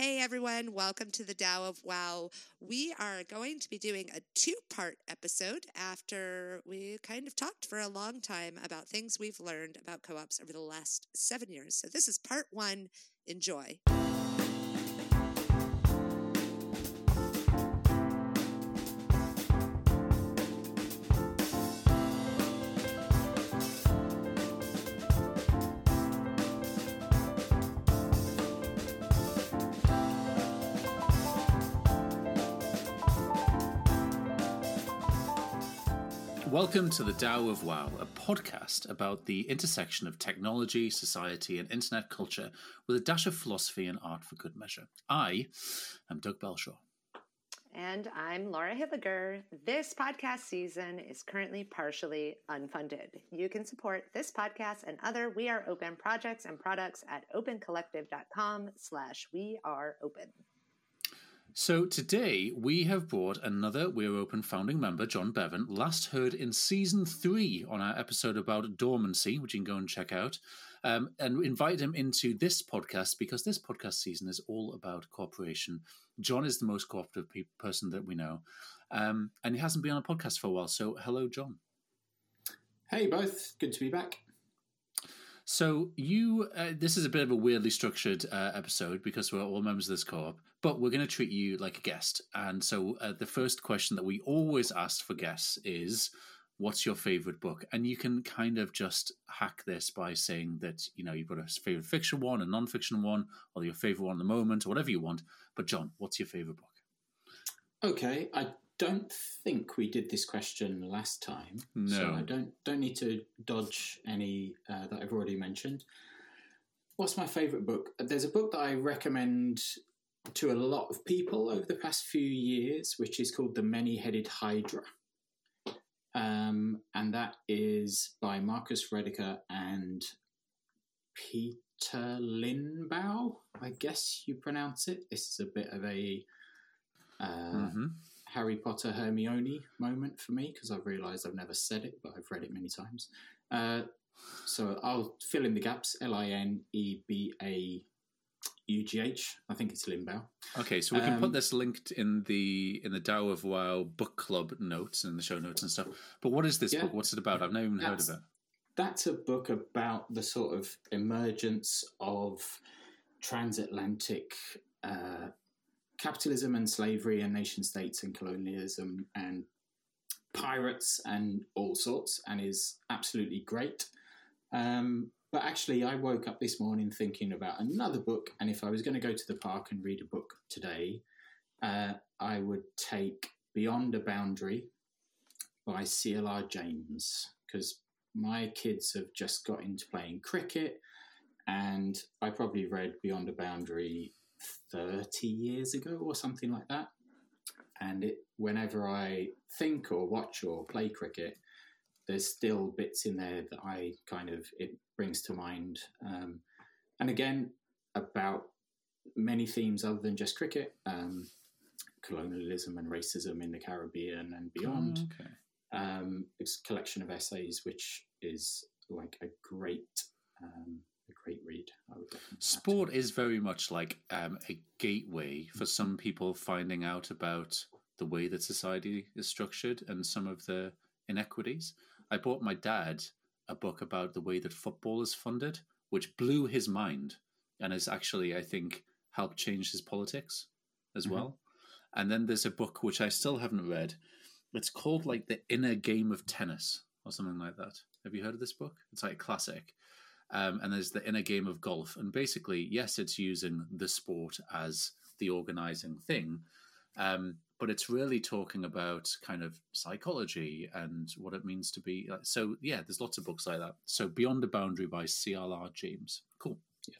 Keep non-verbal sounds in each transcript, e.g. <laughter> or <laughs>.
Hey everyone, welcome to the Tao of WAO. We are going to be doing a two part episode after we kind of talked for a long time about things we've learned about co ops over the last seven years. So this is part one. Enjoy. Welcome to the Tao of WAO, a podcast about the intersection of technology, society, and internet culture with a dash of philosophy and art for good measure. I am Doug Belshaw. And I'm Laura Hilliger. This podcast season is currently partially unfunded. You can support this podcast and other We Are Open projects and products at opencollective.com slash we are open. So today we have brought another We're Open founding member, John Bevan, last heard in season three on our episode about dormancy, which you can go and check out, um, and invite him into this podcast because this podcast season is all about cooperation. John is the most cooperative pe- person that we know, um, and he hasn't been on a podcast for a while. So hello, John. Hey, both. Good to be back. So you, uh, this is a bit of a weirdly structured uh, episode because we're all members of this co-op, but we're going to treat you like a guest. And so uh, the first question that we always ask for guests is, "What's your favorite book?" And you can kind of just hack this by saying that you know you've got a favorite fiction one, a non-fiction one, or your favorite one at the moment, or whatever you want. But John, what's your favorite book? Okay, I don't think we did this question last time. No. So I don't don't need to dodge any uh, that I've already mentioned. What's my favourite book? There's a book that I recommend to a lot of people over the past few years, which is called The Many Headed Hydra. Um, and that is by Marcus Rediker and Peter Linebaugh, I guess you pronounce it. This is a bit of a uh, Mm-hmm. Harry Potter Hermione moment for me because I've realised I've never said it, but I've read it many times. Uh, so I'll fill in the gaps. L I N E B A U G H. I think it's Limbao. Okay, so we can put Um, this linked in the in the Tao of WAO book club notes and the show notes and stuff. But what is this Yeah. book? What's it about? I've never even heard of it. That's a book about the sort of emergence of transatlantic uh, capitalism and slavery and nation states and colonialism and pirates and all sorts, and is absolutely great. Um, but actually, I woke up this morning thinking about another book, and if I was going to go to the park and read a book today, uh, I would take Beyond a Boundary by CLR James because my kids have just got into playing cricket, and I probably read Beyond a Boundary 30 years ago or something like that. And it, whenever I think or watch or play cricket, there's still bits in there that I kind of it brings to mind. Um, and again, about many themes other than just cricket, um, colonialism and racism in the Caribbean and beyond Okay. um, it's a collection of essays, which is like a great, um, a great read. I would Sport is very much like um, a gateway for some people finding out about the way that society is structured and some of the inequities. I bought my dad a book about the way that football is funded, which blew his mind and has actually, I think, helped change his politics as well. And then there's a book which I still haven't read. It's called like The Inner Game of Tennis or something like that. Have you heard of this book? It's like a classic. Um, and there's the inner game of golf. And basically, yes, it's using the sport as the organizing thing, um, but it's really talking about kind of psychology and what it means to be. So, yeah, there's lots of books like that. So, Beyond the Boundary by CLR James. Cool. Yeah.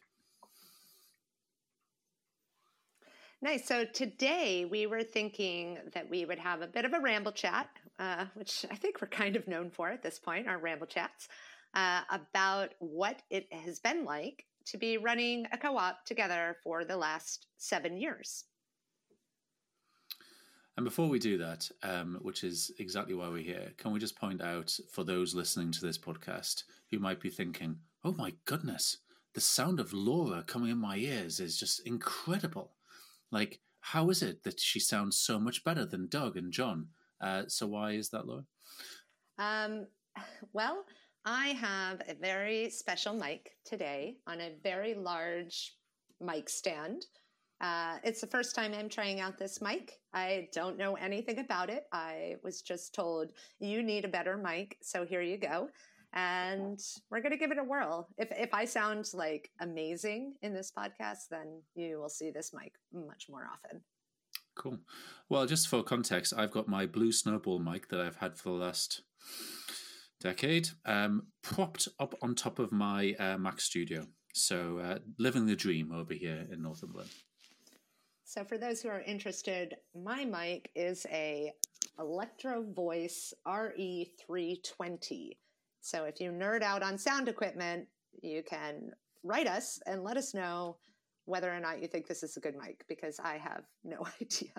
Nice. So today we were thinking that we would have a bit of a ramble chat, uh, which I think we're kind of known for at this point, our ramble chats, uh, about what it has been like to be running a co op together for the last seven years. And before we do that, um, which is exactly why we're here, can we just point out for those listening to this podcast who might be thinking, oh my goodness, the sound of Laura coming in my ears is just incredible. like how is it that she sounds so much better than Doug and John? Uh, so why is that, Laura? Um, well, I have a very special mic today on a very large mic stand. Uh, it's the first time I'm trying out this mic. I don't know anything about it. I was just told you need a better mic, so here you go. And we're going to give it a whirl. If if I sound like amazing in this podcast, then you will see this mic much more often. Cool. Well, just for context, I've got my blue snowball mic that I've had for the last decade, um, propped up on top of my uh, Mac Studio. So, uh, living the dream over here in Northumberland. So for those who are interested, my mic is a Electro Voice RE320. So if you nerd out on sound equipment, you can write us and let us know whether or not you think this is a good mic because I have no <laughs> idea.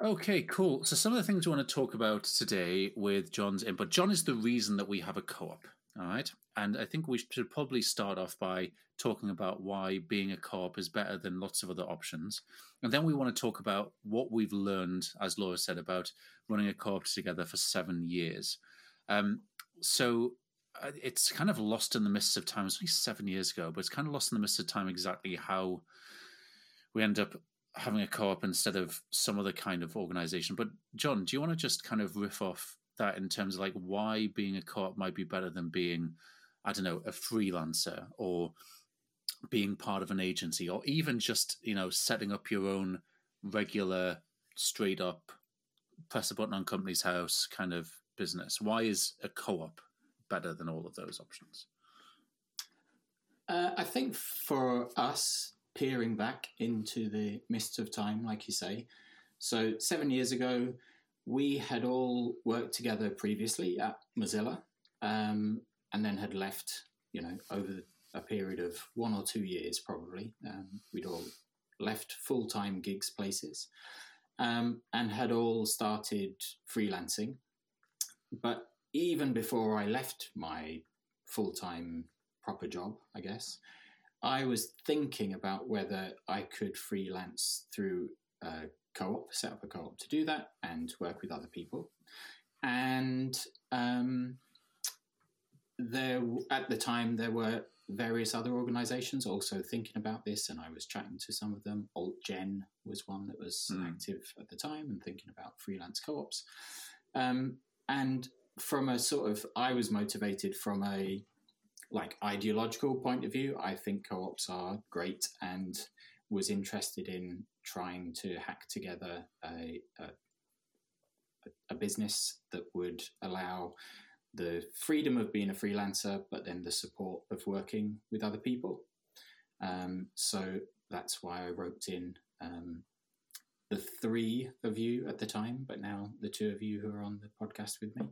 okay, cool. So some of the things we want to talk about today with John's input. John is the reason that we have a co-op. All right. And I think we should probably start off by talking about why being a co op is better than lots of other options. And then we want to talk about what we've learned, as Laura said, about running a co op together for seven years. Um, so uh, it's kind of lost in the mists of time. It's only seven years ago, but it's kind of lost in the mists of time exactly how we end up having a co op instead of some other kind of organization. But, John, do you want to just kind of riff off that in terms of like why being a co-op might be better than being i don't know a freelancer or being part of an agency or even just you know setting up your own regular straight up press a button on Companies House kind of business. Why is a co-op better than all of those options? Uh, i think for us peering back into the mists of time like you say so seven years ago we had all worked together previously at Mozilla, um, and then had left. You know, over a period of one or two years, probably, um, we'd all left full time gigs places, um, and had all started freelancing. But even before I left my full time proper job, I guess, I was thinking about whether I could freelance through uh, co-op, set up a co-op to do that, and work with other people. And um, there, at the time, there were various other organisations also thinking about this, and I was chatting to some of them. AltGen was one that was mm. active at the time and thinking about freelance co-ops. Um, and from a sort of, I was motivated from a like ideological point of view. I think co-ops are great and was interested in trying to hack together a, a, a business that would allow the freedom of being a freelancer, but then the support of working with other people. Um, so that's why I roped in um, the three of you at the time, but now the two of you who are on the podcast with me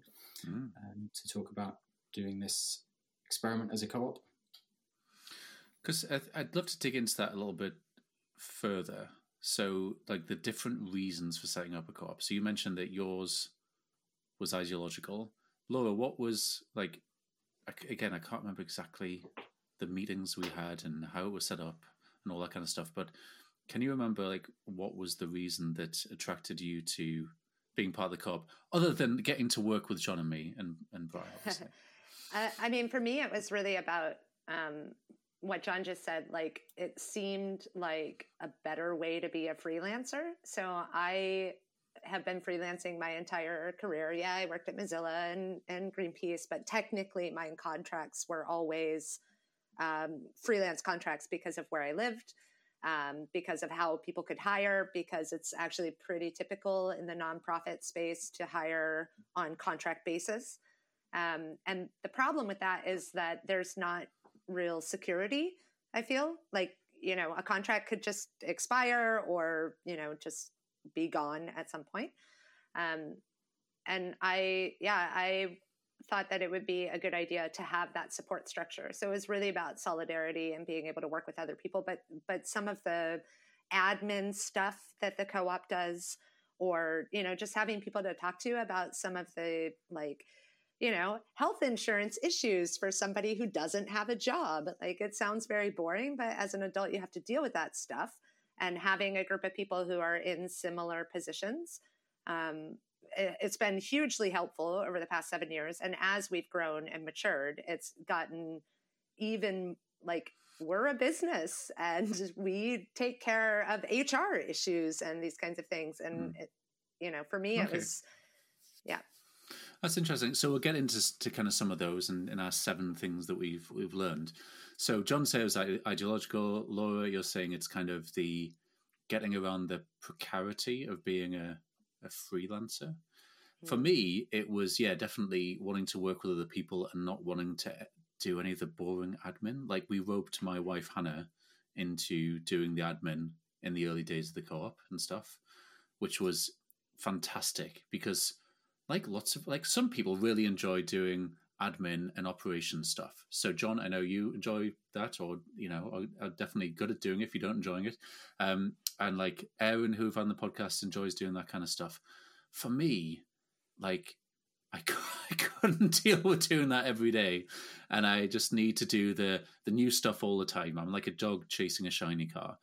mm. um, to talk about doing this experiment as a co op. Because I'd love to dig into that a little bit further. So, like the different reasons for setting up a co-op. So you mentioned that yours was ideological. Laura, what was like? Again, I can't remember exactly the meetings we had and how it was set up and all that kind of stuff. But can you remember like what was the reason that attracted you to being part of the co-op, other than getting to work with John and me and and Bryan? uh, <laughs> I mean, for me, it was really about um, what John just said, like it seemed like a better way to be a freelancer. So I have been freelancing my entire career. Yeah, I worked at Mozilla and, and Greenpeace, but technically my contracts were always um, freelance contracts because of where I lived, um, because of how people could hire, because it's actually pretty typical in the nonprofit space to hire on contract basis. Um, and the problem with that is that there's not real security. I feel like you know a contract could just expire or you know just be gone at some point. Um, and I, yeah, I thought that it would be a good idea to have that support structure. So it was really about solidarity and being able to work with other people. But but some of the admin stuff that the co-op does, or you know, just having people to talk to about some of the like you know, health insurance issues for somebody who doesn't have a job. Like it sounds very boring, but as an adult, you have to deal with that stuff. And having a group of people who are in similar positions, um, it, it's been hugely helpful over the past seven years. And as we've grown and matured, it's gotten even like we're a business and <laughs> we take care of HR issues and these kinds of things. And, mm. it, you know, for me, okay. it was, yeah. That's interesting. So we'll get into to kind of some of those and in, in our seven things that we've we've learned. So John says ideological. Laura, you're saying it's kind of the getting around the precarity of being a, a freelancer. For mm. me, it was yeah, definitely wanting to work with other people and not wanting to do any of the boring admin. Like we roped my wife Hannah into doing the admin in the early days of the co-op and stuff, which was fantastic because like lots of like some people really enjoy doing admin and operation stuff. So John, I know you enjoy that, or you know, are, are definitely good at doing it if you don't enjoying it. Um, and like Aaron, who've on the podcast, enjoys doing that kind of stuff. For me, like I, <laughs> I couldn't <laughs> deal with doing that every day, and I just need to do the the new stuff all the time. I'm like a dog chasing a shiny car.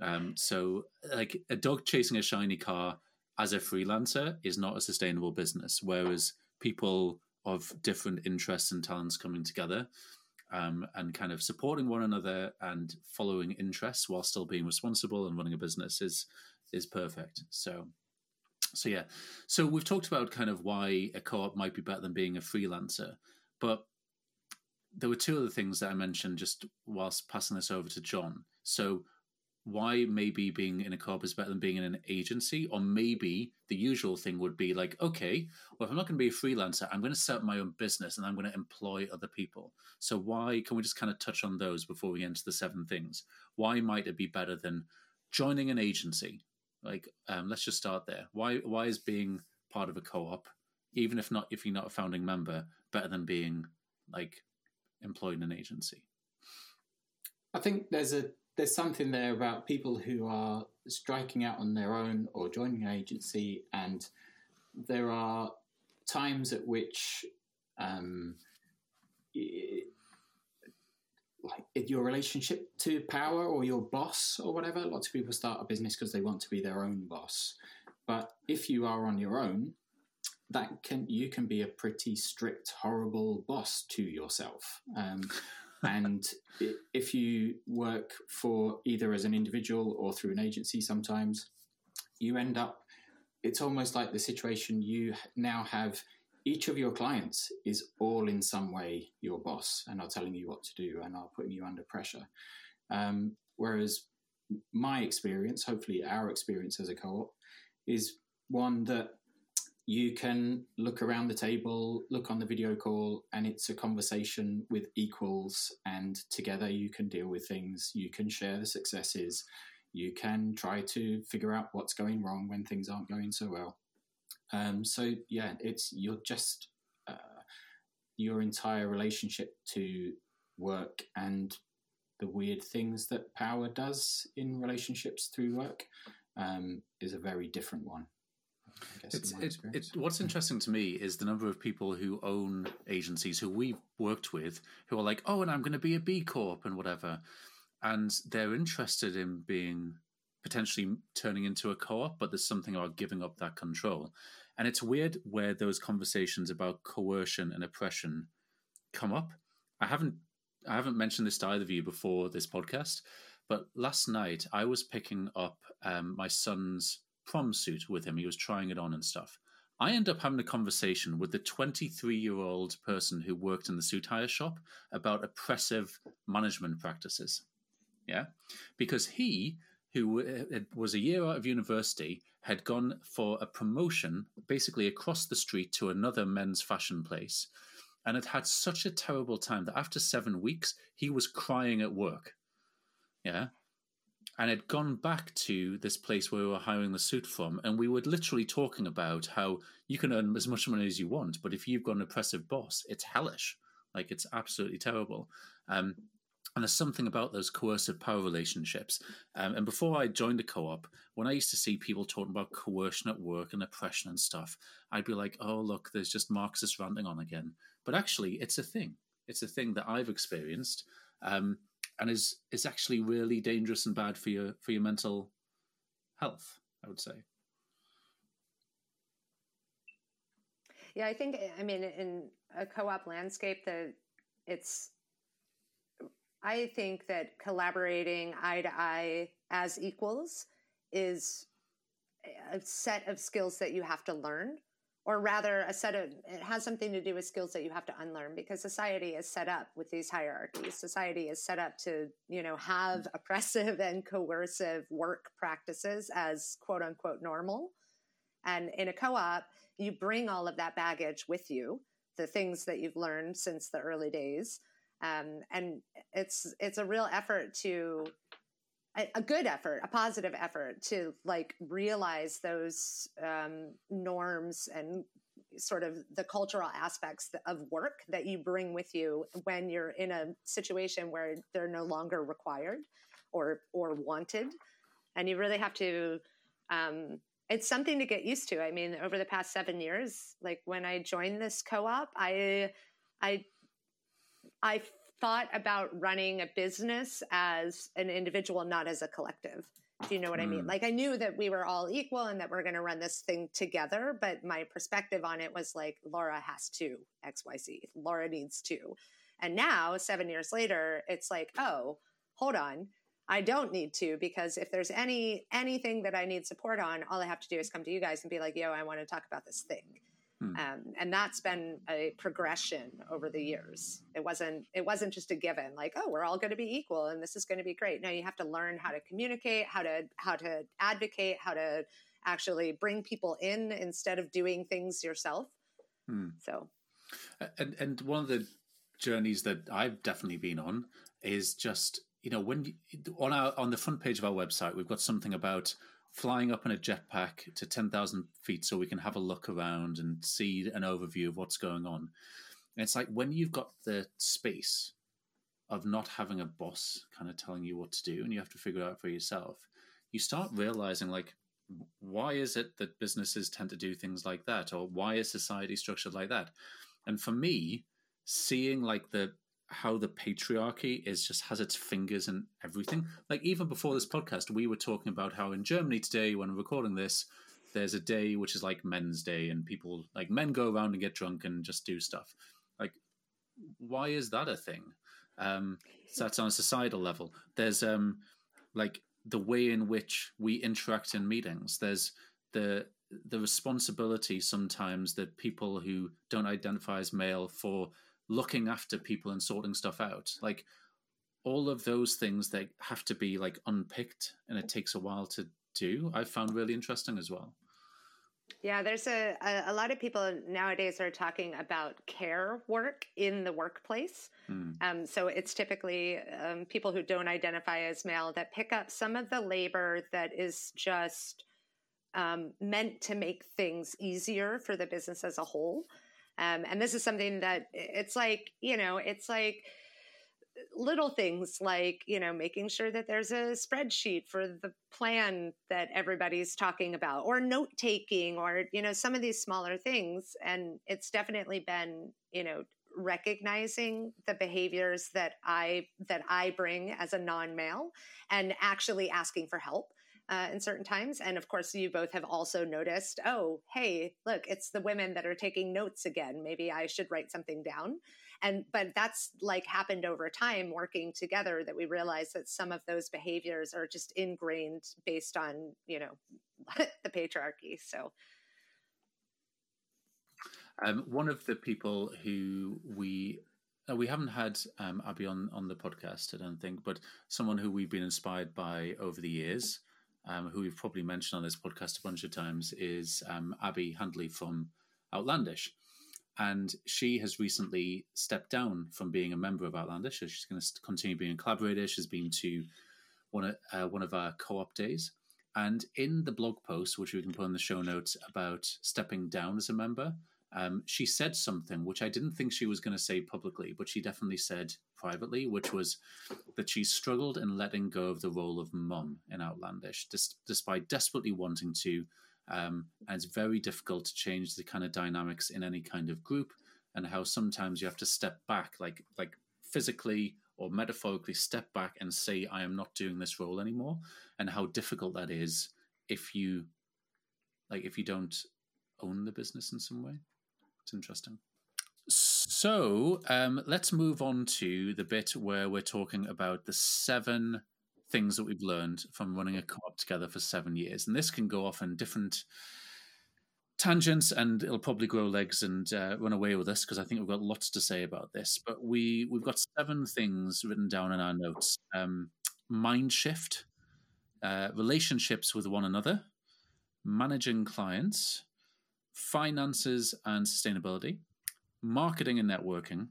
Um, so like a dog chasing a shiny car as a freelancer is not a sustainable business. Whereas people of different interests and talents coming together um, and kind of supporting one another and following interests while still being responsible and running a business is is perfect. So so yeah, so we've talked about kind of why a co-op might be better than being a freelancer, but there were two other things that I mentioned just whilst passing this over to John. So why maybe being in a co-op is better than being in an agency, or maybe the usual thing would be like, okay, well, if I'm not going to be a freelancer, I'm going to set up my own business and I'm going to employ other people. So why can we just kind of touch on those before we enter the seven things? Why might it be better than joining an agency? Like, um, let's just start there. Why why is being part of a co-op, even if not if you're not a founding member, better than being like employed in an agency? I think there's a there's something there about people who are striking out on their own or joining an agency, and there are times at which um, like in your relationship to power or your boss or whatever. Lots of people start a business because they want to be their own boss. But if you are on your own, that can you can be a pretty strict, horrible boss to yourself. Um, and if you work for either as an individual or through an agency, sometimes you end up. It's almost like the situation you now have each of your clients is all in some way your boss and are telling you what to do and are putting you under pressure. Um, whereas my experience, hopefully our experience as a co-op, is one that you can look around the table, look on the video call, and it's a conversation with equals, and together you can deal with things. You can share the successes. You can try to figure out what's going wrong when things aren't going so well. Um, so yeah, it's you're just uh, your entire relationship to work and the weird things that power does in relationships through work um, is a very different one. It's, it, it, what's interesting to me is the number of people who own agencies who we've worked with who are like, oh, and I'm going to be a B Corp and whatever. And they're interested in being potentially turning into a co-op, but there's something about giving up that control. And it's weird where those conversations about coercion and oppression come up. I haven't I haven't mentioned this to either of you before this podcast, but last night I was picking up um, my son's prom suit with him. He was trying it on and stuff. I end up having a conversation with the 23 year old person who worked in the suit hire shop about oppressive management practices. Yeah. Because he who uh, was a year out of university, had gone for a promotion basically across the street to another men's fashion place, and had had such a terrible time that after seven weeks, he was crying at work. Yeah. And had gone back to this place where we were hiring the suit from, and we were literally talking about how you can earn as much money as you want, but if you've got an oppressive boss, it's hellish. Like it's absolutely terrible. Um, And there's something about those coercive power relationships. Um, and before I joined the co op, when I used to see people talking about coercion at work and oppression and stuff, I'd be like, oh, look, there's just Marxist ranting on again. But actually, it's a thing. It's a thing that I've experienced um, and is, is actually really dangerous and bad for your, for your mental health, I would say. Yeah, I think, I mean, in a co op landscape, that it's I think that collaborating eye to eye as equals is a set of skills that you have to learn, or rather, a set of it has something to do with skills that you have to unlearn because society is set up with these hierarchies. Society is set up to, you know, have oppressive and coercive work practices as quote unquote normal. And in a co op, you bring all of that baggage with you, the things that you've learned since the early days um, and it's it's a real effort to a, a, good effort, a positive effort to like realize those um, norms and sort of the cultural aspects of work that you bring with you when you're in a situation where they're no longer required or or wanted, and you really have to. Um, it's something to get used to. I mean, over the past seven years, like when I joined this co-op, I I I thought about running a business as an individual, not as a collective. Do you know what mm. I mean? Hmm. Like I knew that we were all equal and that we're going to run this thing together, but my perspective on it was like Laura has to XYZ. Laura needs to. And now, 7 years later, it's like, "Oh, hold on. I don't need to because if there's any anything that I need support on, all I have to do is come to you guys and be like, "Yo, I want to talk about this thing." Hmm. Um, and that's been a progression over the years. It wasn't it wasn't just a given like oh we're all going to be equal and this is going to be great. No, you have to learn how to communicate, how to how to advocate, how to actually bring people in instead of doing things yourself. Hmm. So, and and one of the journeys that I've definitely been on is just you know when on our on the front page of our website we've got something about flying up in a jetpack to 10,000 feet so we can have a look around and see an overview of what's going on. And it's like when you've got the space of not having a boss kind of telling you what to do and you have to figure it out for yourself, you start realizing like, why is it that businesses tend to do things like that? Or why is society structured like that? And for me, seeing like the how the patriarchy is just has its fingers in everything. Like even before this podcast, we were talking about how in Germany today, when recording this, there's a day which is like Men's Day, and people like men go around and get drunk and just do stuff. Like, why is that a thing? Um, so that's on a societal level. There's um, like the way in which we interact in meetings. There's the the responsibility sometimes that people who don't identify as male for looking after people and sorting stuff out. Like all of those things that have to be like unpicked and it takes a while to do i found really interesting as well. Yeah there's a, a, lot of people nowadays are talking about care work in the workplace. Mm. um, so it's typically um, people who don't identify as male that pick up some of the labor that is just um, meant to make things easier for the business as a whole um, and this is something that it's like, you know, it's like little things like, you know, making sure that there's a spreadsheet for the plan that everybody's talking about or note taking or, you know, some of these smaller things. And it's definitely been, you know, recognizing the behaviors that I that I bring as a non-male and actually asking for help uh, in certain times. And of course, you both have also noticed, oh, hey, look, it's the women that are taking notes again. Maybe I should write something down. And but that's like happened over time working together that we realize that some of those behaviors are just ingrained based on, you know, <laughs> the patriarchy. So um, one of the people who we uh, we haven't had um, Abi on, on the podcast, I don't think, but someone who we've been inspired by over the years um, who we've probably mentioned on this podcast a bunch of times, is um, Abi Handley from Outlandish. And she has recently stepped down from being a member of Outlandish. She's going to continue being a collaborator. She's been to one of, uh, one of our co op days. And in the blog post, which we can put in the show notes about stepping down as a member, um, she said something which I didn't think she was going to say publicly, but she definitely said privately, which was that she struggled in letting go of the role of mum in Outlandish, dis- despite desperately wanting to. Um, and it's very difficult to change the kind of dynamics in any kind of group, and how sometimes you have to step back, like like physically or metaphorically, step back and say, "I am not doing this role anymore," and how difficult that is if you like if you don't own the business in some way. It's interesting. So um, let's move on to the bit where we're talking about the seven things that we've learned from running a co-op together for seven years, and this can go off in different tangents, and it'll probably grow legs and uh, run away with us because I think we've got lots to say about this. But we we've got seven things written down in our notes: um, mind shift, uh, relationships with one another, managing clients, finances and sustainability, marketing and networking,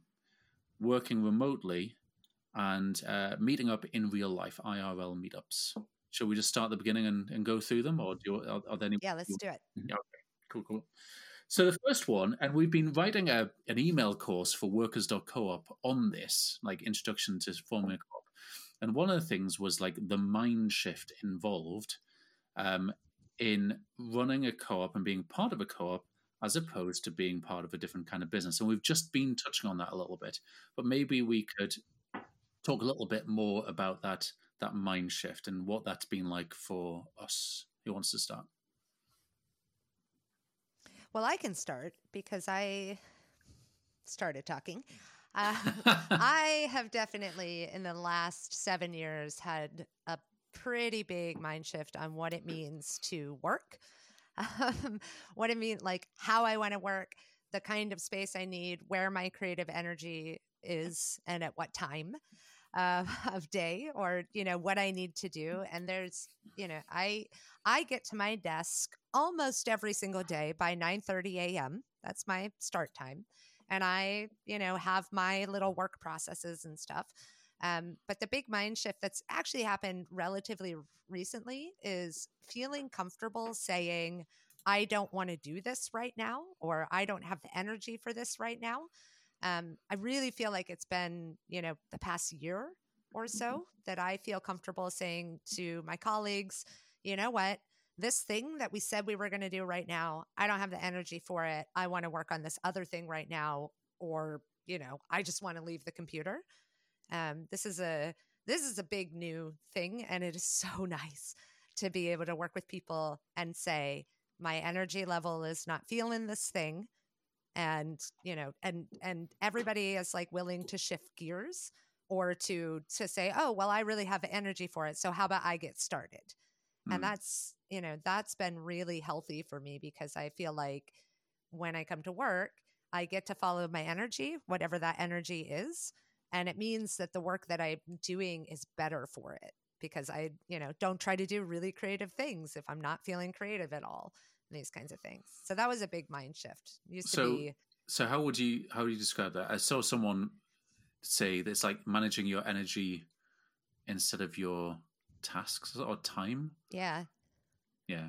working remotely, and uh, meeting up in real life, IRL meetups. Shall we just start at the beginning and, and go through them, or do you, are, are there any? Yeah, let's do it. Okay, cool, cool. So the first one, and we've been writing a, an email course for workers.coop on this, like introduction to forming a co-op. And one of the things was like the mind shift involved um, in running a co-op and being part of a co-op as opposed to being part of a different kind of business. And we've just been touching on that a little bit, but maybe we could talk a little bit more about that that mind shift and what that's been like for us. Who wants to start? Well, I can start because I started talking. <laughs> Uh, I have definitely, in the last seven years, had a pretty big mind shift on what it means to work, <laughs> um, what it means, like how I want to work, the kind of space I need, where my creative energy is, and at what time uh, <laughs> of day, or you know what I need to do. And there's, you know, I I get to my desk almost every single day by 9 30 a.m. That's my start time. And I, you know, have my little work processes and stuff. Um, but the big mind shift that's actually happened relatively recently is feeling comfortable saying, I don't want to do this right now, or I don't have the energy for this right now. Um, I really feel like it's been, you know, the past year or so mm-hmm. that I feel comfortable saying to my colleagues, you know what? This thing that we said we were going to do right now, I don't have the energy for it. I want to work on this other thing right now, or, you know, I just want to leave the computer. Um, this is a this is a big new thing, and it is so <laughs> nice to be able to work with people and say my energy level is not feeling this thing, and you know, and and everybody is like willing to shift gears or to to say, oh well, I really have energy for it, so how about I get started? Mm. And that's you know that's been really healthy for me because I feel like when I come to work, I get to follow my energy, whatever that energy is and it means that the work that i'm doing is better for it because i you know don't try to do really creative things if i'm not feeling creative at all these kinds of things. So that was a big mind shift. Used so, to be so how would you how would you describe that? I saw someone say that it's like managing your energy instead of your tasks or time. Yeah. Yeah.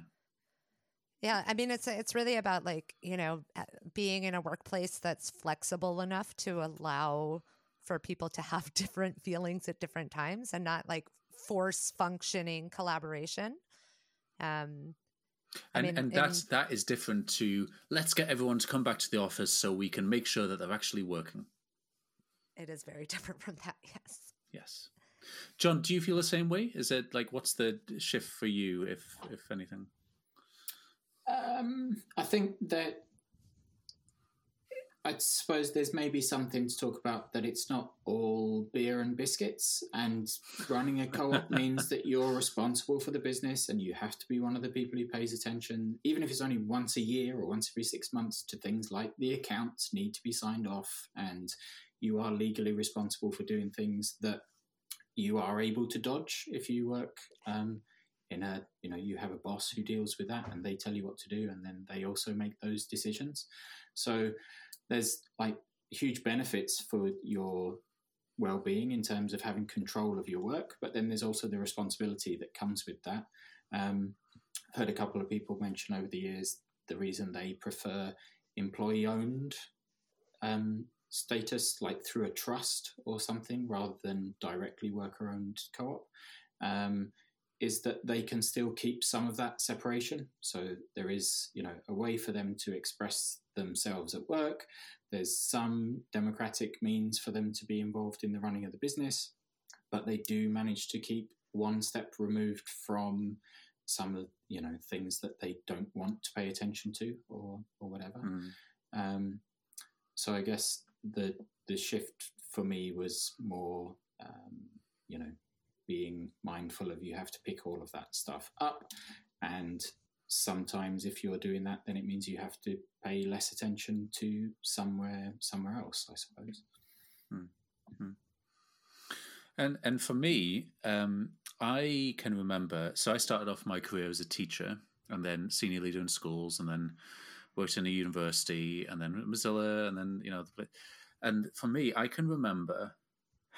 Yeah, I mean it's it's really about like, you know, being in a workplace that's flexible enough to allow for people to have <laughs> different feelings at different times and not like force functioning collaboration. Um, and, mean, and that's in, that is different to let's get everyone to come back to the office so we can make sure that they're actually working. It is very <laughs> different from that, yes. Yes. John, do you feel the same way? Is it like what's the shift for you, if if anything? Um, I think that I suppose there's maybe something to talk about that it's not all beer and biscuits, and running a co op <laughs> means that you're responsible for the business and you have to be one of the people who pays attention, even if it's only once a year or once every six months, to things like the accounts need to be signed off, and you are legally responsible for doing things that you are able to dodge if you work. Um, in a you know you have a boss who deals with that and they tell you what to do and then they also make those decisions. So there's like huge benefits for your well-being in terms of having control of your work but then there's also the responsibility that comes with that. Um, i've heard a couple of people mention over the years the reason they prefer employee owned um, status, like through a trust or something, rather than directly worker owned co op, um, is that they can still keep some of that separation. So there is, you know, a way for them to express themselves at work. There's some democratic means for them to be involved in the running of the business, but they do manage to keep one step removed from some of you know things that they don't want to pay attention to or or whatever. Mm. Um, so I guess the the shift for me was more um, you know being mindful of you have to pick all of that stuff up and sometimes if you're doing that then it means you have to pay less attention to somewhere somewhere else i suppose Mm-hmm. And and for me, um, I can remember. So I started off my career as a teacher, and then senior leader in schools, and then worked in a university, and then Mozilla, and then you know. And for me, I can remember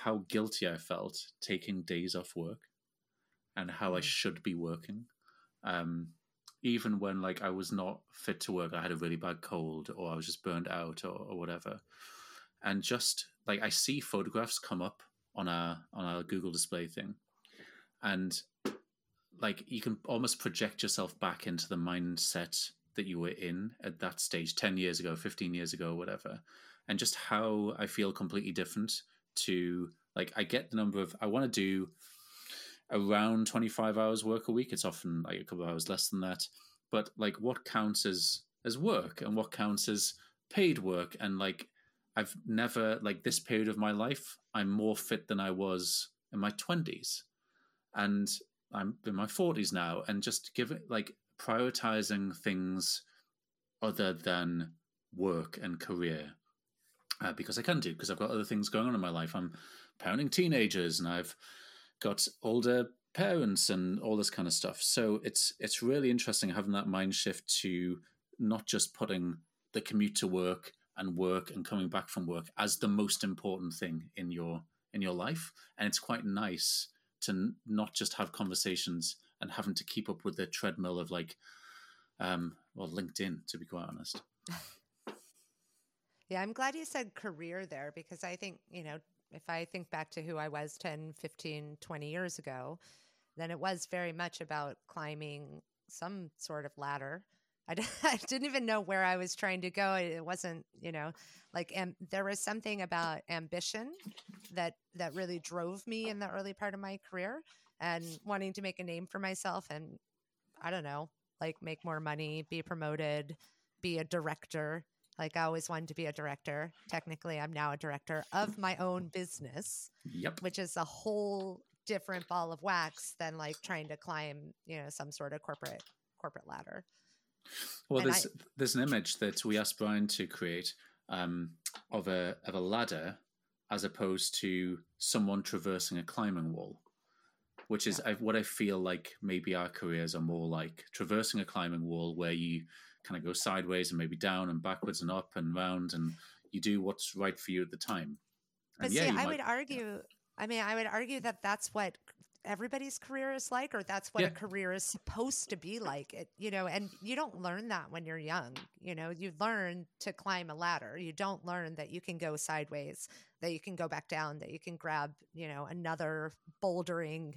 how guilty I felt taking days off work, and how I should be working. Um, even when like I was not fit to work, I had a really bad cold, or I was just burned out, or, or whatever. And just like I see photographs come up on our on our Google display thing, and like you can almost project yourself back into the mindset that you were in at that stage 10 years ago 15 years ago whatever and just how i feel completely different to like i get the number of i want to do around 25 hours work a week. It's often like a couple of hours less than that. But like what counts as as work and what counts as paid work? And like i've never like this period of my life i'm more fit than i was in my 20s and i'm in my 40s now. And just give it like prioritizing things other than work and career uh, because i can do because i've got other things going on in my life i'm parenting teenagers and i've got older parents and all this kind of stuff. So it's it's really interesting having that mind shift to not just putting the commute to work and work and coming back from work as the most important thing in your in your life. And it's quite nice to not just have conversations and having to keep up with the treadmill of like, um, well, LinkedIn, to be quite honest. <laughs> Yeah, I'm glad you said career there because I think, you know, if I think back to who I was 10, 15, 20 years ago, then it was very much about climbing some sort of ladder. I d- <laughs> I didn't even know where I was trying to go. It wasn't, you know, like am- there was something about ambition that that really drove me in the early part of my career and wanting to make a name for myself and I don't know, like make more money, be promoted, be a director. Like I always wanted to be a director. Technically, I'm now a director of my own business, Yep. which is a whole different ball of wax than like trying to climb, you know, some sort of corporate corporate ladder. Well, And there's there's an image that we asked Bryan to create um, of a of a ladder as opposed to someone traversing a climbing wall, which is I, what I feel like maybe our careers are more like traversing a climbing wall where you kind of go sideways and maybe down and backwards and up and round and you do what's right for you at the time. But And see, I might- would argue. I mean, I would argue that that's what everybody's career is like, or that's what Yeah. a career is supposed to be like. It, you know, and you don't learn that when you're young. You know, you learn to climb a ladder. You don't learn that you can go sideways, that you can go back down, that you can grab, you know, another bouldering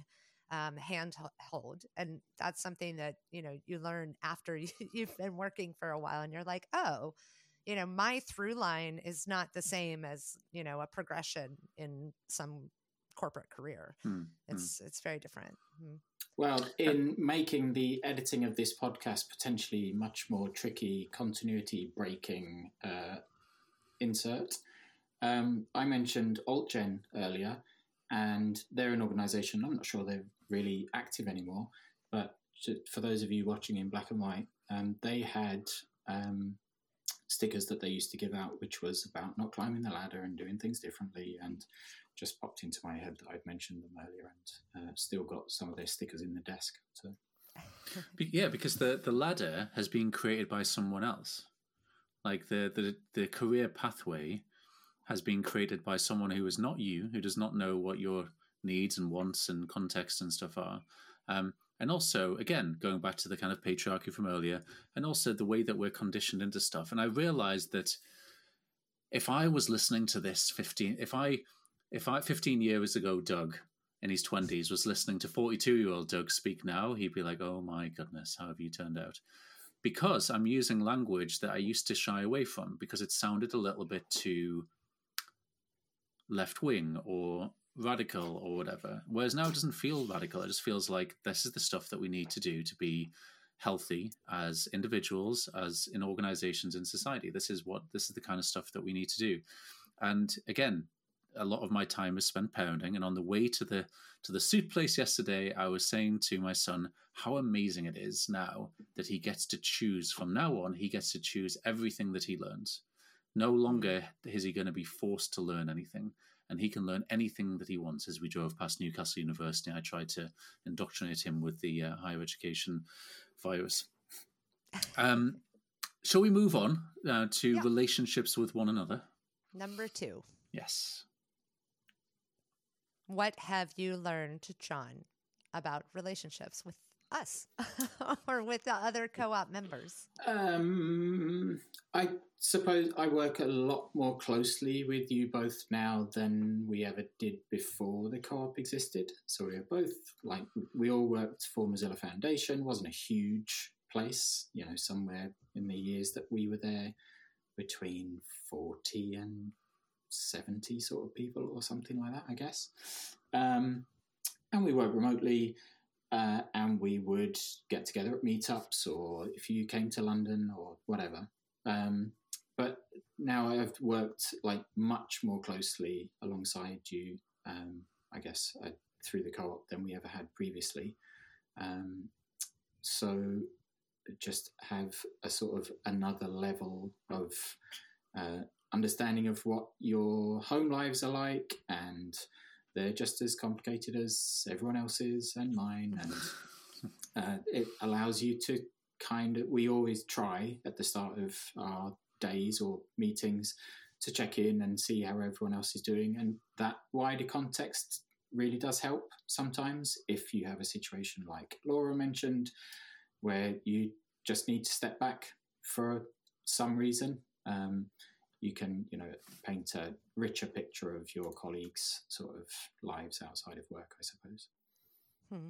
um, handhold, and that's something that you know you learn after <laughs> you, you've been working for a while, and you're like, oh you know my through line is not the same as you know a progression in some corporate career hmm. it's it's very different Mm. Well, in making the editing of this podcast potentially much more tricky, continuity breaking uh, insert, um, I mentioned AltGen earlier, and they're an organisation. I'm not sure they're really active anymore, but for those of you watching in black and white, um, they had um, stickers that they used to give out, which was about not climbing the ladder and doing things differently. And just popped into my head that I'd mentioned them earlier, and uh, still got some of their stickers in the desk. So <laughs> yeah, because the the ladder has been created by someone else. Like the the the career pathway has been created by someone who is not you, who does not know what your needs and wants and context and stuff are. Um, And also, again, going back to the kind of patriarchy from earlier, and also the way that we're conditioned into stuff. And I realized that if I was listening to this 15, if I, if I, 15 years ago, Doug in his 20s was listening to 42 year old Doug speak now, he'd be like, oh my goodness, how have you turned out? Because I'm using language that I used to shy away from because it sounded a little bit too left wing or radical or whatever. Whereas now it doesn't feel radical. It just feels like this is the stuff that we need to do to be healthy as individuals, as in organizations in society. This is what this is the kind of stuff that we need to do. And again, a lot of my time is spent parenting. And on the way to the to the soup place yesterday, I was saying to my son how amazing it is now that he gets to choose from now on. He gets to choose everything that he learns. No longer is he going to be forced to learn anything and he can learn anything that he wants. As we drove past Newcastle University, I tried to indoctrinate him with the uh, higher education virus. Um, shall we move on uh, to yeah. relationships with one another? Number two. Yes. What have you learned, John, about relationships with us <laughs> or with the other co-op members? Um, I suppose I work a lot more closely with you both now than we ever did before the co-op existed. So we are both like we all worked for Mozilla Foundation. wasn't a huge place, you know, somewhere in the years that we were there, between forty and seventy sort of people or something like that, I guess. Um, and we work remotely uh, and we would get together at meetups or if you came to London or whatever. Um, but now I've worked like much more closely alongside you, um, I guess, uh, through the co-op than we ever had previously. Um, so just have a sort of another level of uh, understanding of what your home lives are like and they're just as complicated as everyone else's and mine, and <laughs> uh, it allows you to kind of. We always try at the start of our days or meetings to check in and see how everyone else is doing, and that wider context really does help sometimes if you have a situation like Laura mentioned, where you just need to step back for some reason. Um, you can you know paint a richer picture of your colleagues sort of lives outside of work i suppose hmm.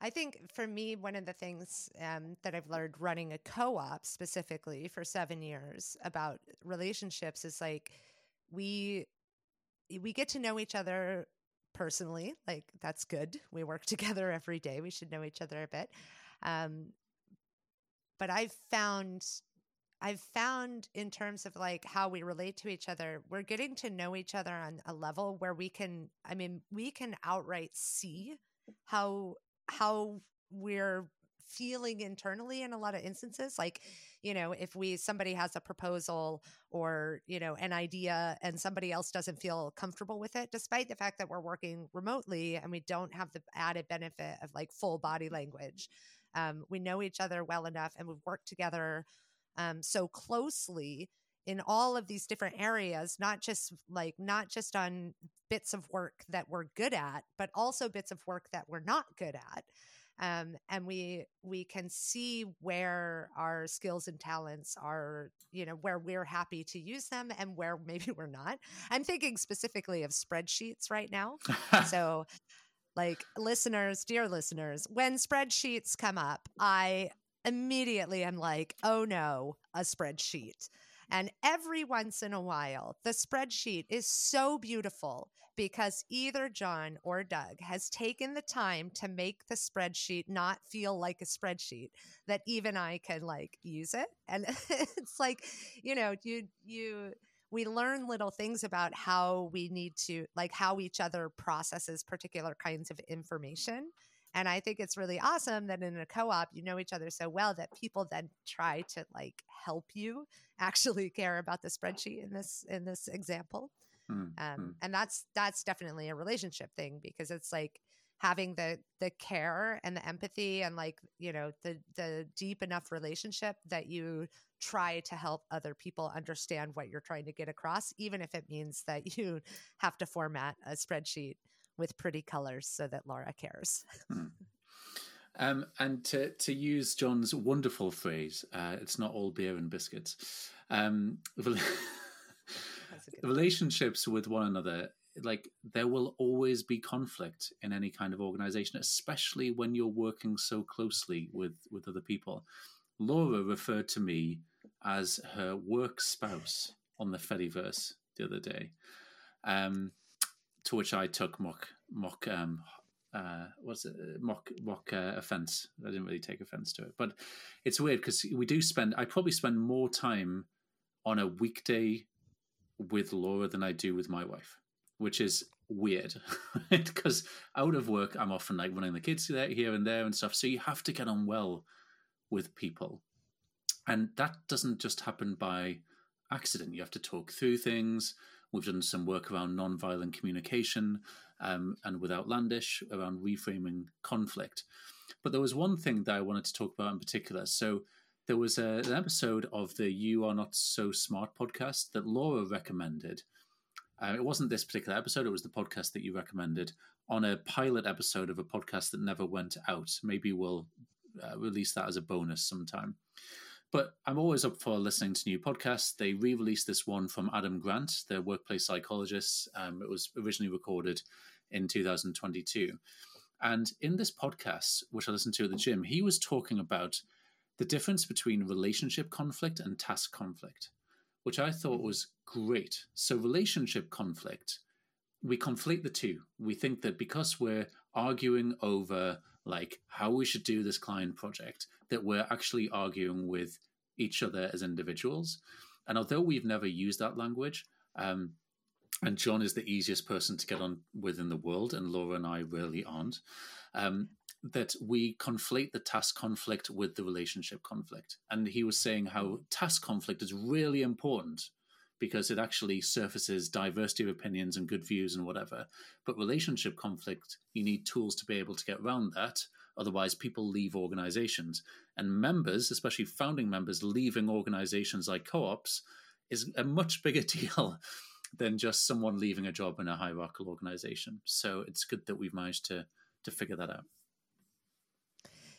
I think for me, one of the things um, that I've learned running a co op specifically for seven years about relationships is like we we get to know each other personally. Like that's good. We work <laughs> together every day. We should know each other a bit. Um, but I've found I've found in terms of like how we relate to each other, we're getting to know each other on a level where we can, I mean, we can outright see how, how we're feeling internally in a lot of instances. Like you know if we somebody has a proposal or you know an idea and somebody else doesn't feel comfortable with it despite the fact that we're working remotely and we don't have the added benefit of like full body language um, we know each other well enough and we've worked together um, so closely in all of these different areas not just like not just on bits of work that we're good at but also bits of work that we're not good at. Um, and we we can see where our skills and talents are you know where we're happy to use them and where <laughs> maybe we're not. I'm thinking specifically of spreadsheets right now. <laughs> So like listeners dear listeners when spreadsheets come up i immediately I'm like, oh no, a spreadsheet. And every once in a while, the spreadsheet is so beautiful because either John or Doug has taken the time to make the spreadsheet not feel like a spreadsheet that even I can like use it. And <laughs> it's like, you know, you, you, we learn little things about how we need to, like how each other processes particular kinds of information. And I think it's really awesome that in a co-op you know each other so well that people then try to like help you <laughs> actually care about the spreadsheet in this in this example. Mm-hmm. Um, and that's that's definitely a relationship thing because it's like having the the care and the empathy and like you know the the deep enough relationship that you try to help other people understand what you're trying to get across even if it means that <laughs> you have to format a spreadsheet with pretty colors so that Laura cares. Hmm. <laughs> Um, and to, to use John's wonderful phrase, uh, it's not all beer and biscuits. Um, <laughs> relationships with one another, like there will always be conflict in any kind of organization, especially when you're working so closely with, with other people. Laura referred to me as her work spouse on the Fediverse the other day, um, to which I took mock mock um, uh, what's it mock mock uh, offense. I didn't really take offense to it, but it's weird because we do spend. I probably spend more time on a weekday with Laura than I do with my wife, which is weird <laughs> because out of work I'm often like running the kids here and there and stuff. So you have to get on well with people, and that doesn't just happen by accident. You have to talk through things. We've done some work around non-violent communication um, and with Outlandish around reframing conflict. But there was one thing that I wanted to talk about in particular. So there was a, an episode of the You Are Not So Smart podcast that Laura recommended. Uh, it wasn't this particular episode, it was the podcast that you recommended on a pilot episode of a podcast that never went out. Maybe we'll uh, release that as a bonus sometime. But I'm always up for listening to new podcasts. They re released this one from Adam Grant, the workplace psychologist. Um, it was originally recorded in 2022. And in this podcast, which I listened to at the gym, he was talking about the difference between relationship conflict and task conflict, which I thought was great. So, relationship conflict, we conflate the two. We think that because we're arguing over like how we should do this client project that we're actually arguing with each other as individuals. And although we've never used that language um, and john is the easiest person to get on with in the world and laura and i really aren't um, that we conflate the task conflict with the relationship conflict. And he was saying how task conflict is really important because it actually surfaces diversity of opinions and good views and whatever. But relationship conflict, you need tools to be able to get around that. Otherwise, people leave organizations. And members, especially founding members, leaving organizations like co ops is a much bigger <laughs> deal than just someone leaving a job in a hierarchical organization. So it's good that we've managed to, to figure that out.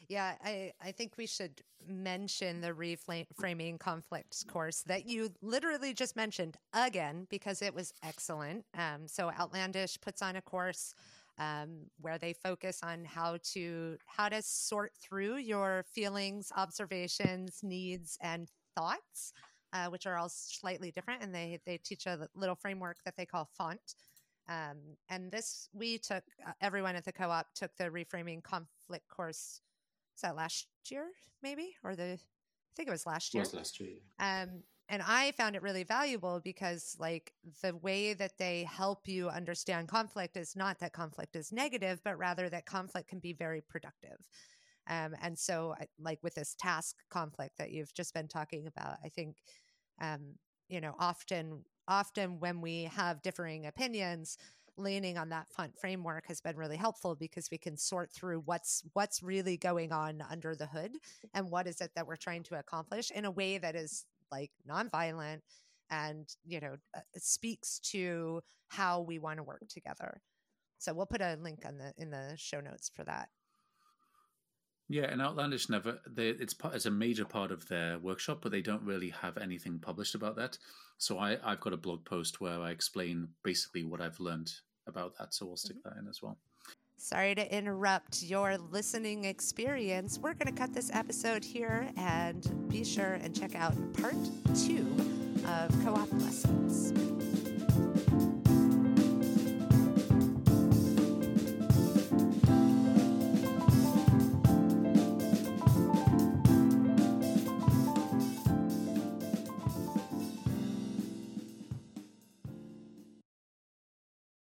Yeah, I, I think we should mention the reframing conflicts course that you literally just mentioned again because it was excellent. Um, so Outlandish puts on a course um, where they focus on how to how to sort through your feelings, observations, needs, and thoughts, uh, which are all slightly different. And they they teach a little framework that they call font. Um, and this we took uh, everyone at the co-op took the reframing conflict course is that last year maybe or the I think it was last year. It was last year. Um, and I found it really valuable because like the way that they help you understand conflict is not that conflict is negative, but rather that conflict can be very productive. Um, and so, like with this task conflict that you've just been talking about, I think, um, you know, often, often when we have differing opinions, leaning on that font framework has been really helpful because we can sort through what's what's really going on under the hood and what is it that we're trying to accomplish in a way that is like nonviolent and you know uh, speaks to how we want to work together. So we'll put a link on the in the show notes for that yeah, and Outlandish never they, it's part, it's a major part of their workshop, but they don't really have anything published about that. So I I've got a blog post where I explain basically what I've learned about that. So we'll stick mm-hmm. that in as well. Sorry to interrupt your listening experience. We're going to cut this episode here and be sure and check out part two of co op lessons.